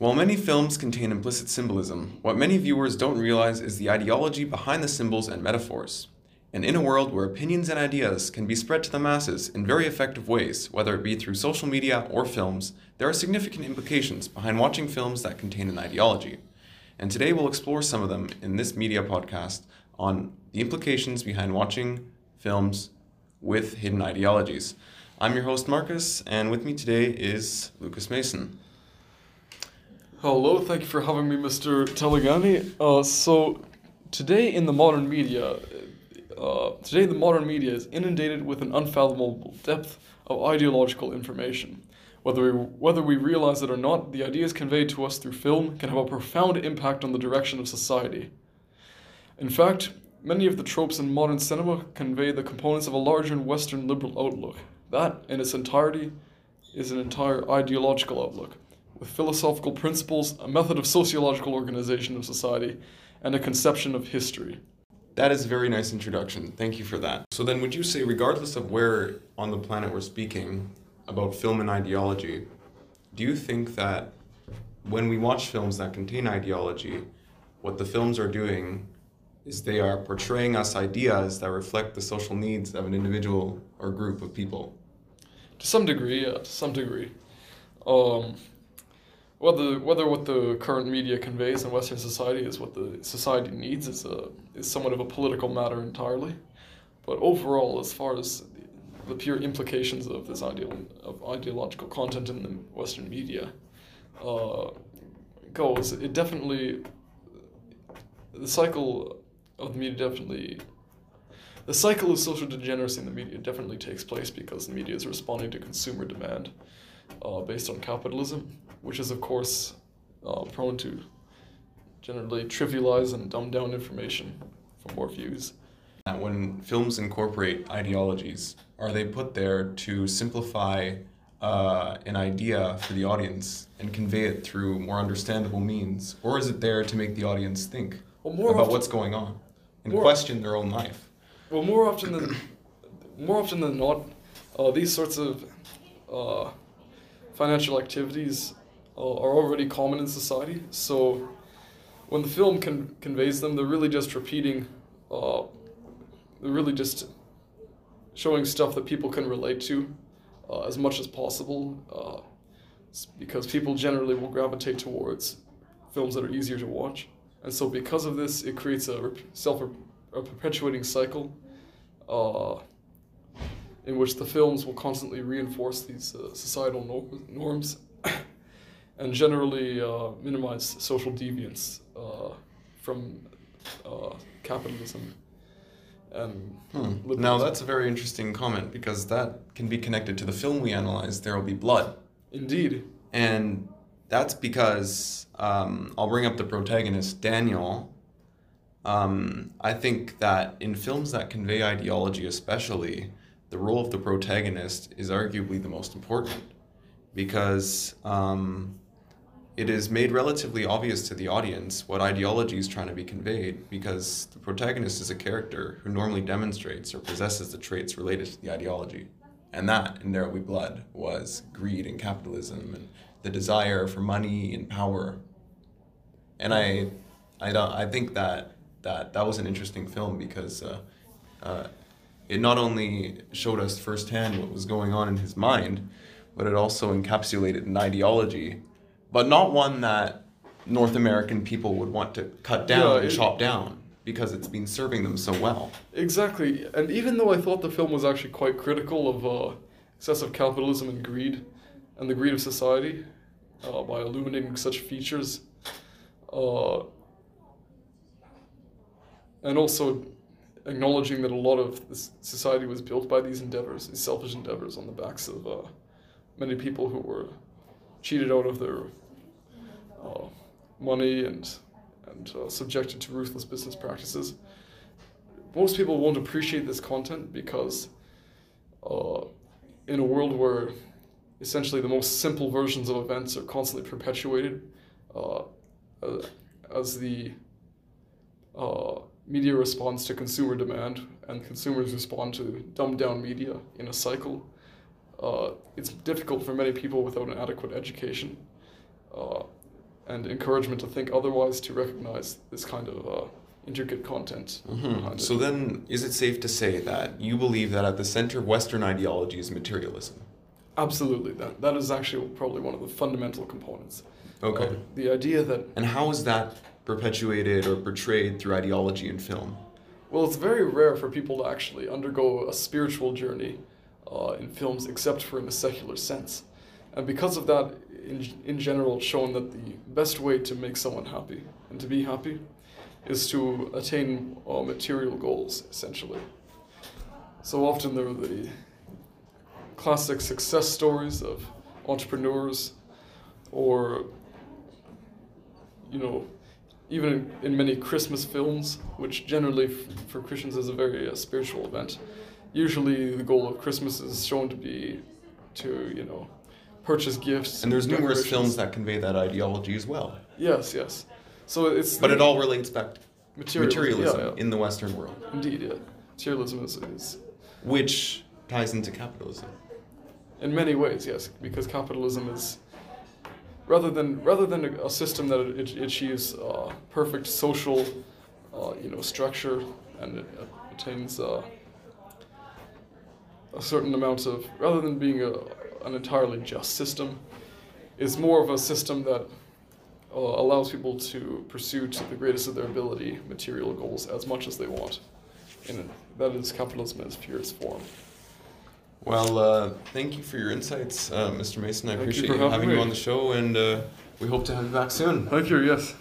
While many films contain implicit symbolism, what many viewers don't realize is the ideology behind the symbols and metaphors. And in a world where opinions and ideas can be spread to the masses in very effective ways, whether it be through social media or films, there are significant implications behind watching films that contain an ideology. And today we'll explore some of them in this media podcast on the implications behind watching films with hidden ideologies. I'm your host, Marcus, and with me today is Lucas Mason. Hello, thank you for having me, Mr. Taleghani. Uh, so, today in the modern media, uh, today the modern media is inundated with an unfathomable depth of ideological information. Whether we, whether we realize it or not, the ideas conveyed to us through film can have a profound impact on the direction of society. In fact, many of the tropes in modern cinema convey the components of a larger Western liberal outlook. That, in its entirety, is an entire ideological outlook, with philosophical principles, a method of sociological organization of society, and a conception of history. That is a very nice introduction. Thank you for that. So then would you say regardless of where on the planet we're speaking about film and ideology, do you think that when we watch films that contain ideology, what the films are doing is they are portraying us ideas that reflect the social needs of an individual or group of people? To some degree, yeah, to some degree. Um, whether whether what the current media conveys in Western society is what the society needs is a is somewhat of a political matter entirely. But overall, as far as the, pure implications of this ideal of ideological content in the Western media uh, goes, it definitely the cycle of the media definitely the cycle of social degeneracy in the media definitely takes place because the media is responding to consumer demand uh, based on capitalism which is, of course, uh, prone to generally trivialize and dumb down information for more views. When films incorporate ideologies, are they put there to simplify uh, an idea for the audience and convey it through more understandable means? Or is it there to make the audience think well, about often, what's going on and question their own life? Well, more often than, more often than not, uh, these sorts of uh, financial activities are already common in society. So when the film con- conveys them, they're really just repeating, uh, they're really just showing stuff that people can relate to uh, as much as possible uh, because people generally will gravitate towards films that are easier to watch. And so because of this, it creates a self a perpetuating cycle uh, in which the films will constantly reinforce these uh, societal no- norms and generally uh, minimize social deviance uh, from uh, capitalism and hmm. Now that's a very interesting comment because that can be connected to the film we analyzed, There Will Be Blood. Indeed. And that's because um, I'll bring up the protagonist, Daniel. Um, I think that in films that convey ideology, especially, the role of the protagonist is arguably the most important because um, it is made relatively obvious to the audience what ideology is trying to be conveyed because the protagonist is a character who normally demonstrates or possesses the traits related to the ideology. And that, in There Will Be Blood, was greed and capitalism and the desire for money and power. And I, I, I think that, that that was an interesting film because uh, uh, it not only showed us firsthand what was going on in his mind, but it also encapsulated an ideology but not one that North American people would want to cut down yeah, and it, chop down because it's been serving them so well. Exactly. And even though I thought the film was actually quite critical of uh, excessive capitalism and greed and the greed of society uh, by illuminating such features, uh, and also acknowledging that a lot of this society was built by these endeavors, these selfish endeavors on the backs of uh, many people who were cheated out of their uh, money and and uh, subjected to ruthless business practices. Most people won't appreciate this content because uh, in a world where essentially the most simple versions of events are constantly perpetuated uh, as the uh, media responds to consumer demand and consumers respond to dumbed down media in a cycle. Uh, it's difficult for many people without an adequate education uh, and encouragement to think otherwise to recognize this kind of uh, intricate content. hmm it. So then, is it safe to say that you believe that at the center of Western ideology is materialism? Absolutely, that that is actually probably one of the fundamental components. Okay. Uh, the idea that And how is that perpetuated or portrayed through ideology and film? well, it's very rare for people to actually undergo a spiritual journey uh, in films, except for in a secular sense, and because of that, in in general, it's shown that the best way to make someone happy and to be happy is to attain uh, material goals, essentially. So often there are the classic success stories of entrepreneurs or you know even in, in many christmas films which generally f- for christians is a very uh, spiritual event usually the goal of christmas is shown to be to you know purchase gifts And there's numerous films that convey that ideology as well. yes yes so it's But it all relates back to materialism, materialism yeah, yeah. in the Western world, indeed yeah materialism is, is which ties into capitalism. in many ways yes because capitalism is rather than rather than a, a system that achieves uh, perfect social uh, you know structure and it attains uh, a certain amount of rather than being a, an entirely just system is more of a system that uh, allows people to pursue to the greatest of their ability material goals as much as they want. And that is capitalism in its purest form Well, uh, thank you for your insights, uh, Mr. Mason. I Thank appreciate you having having you on the show, and uh, we hope to have you back soon. thank you yes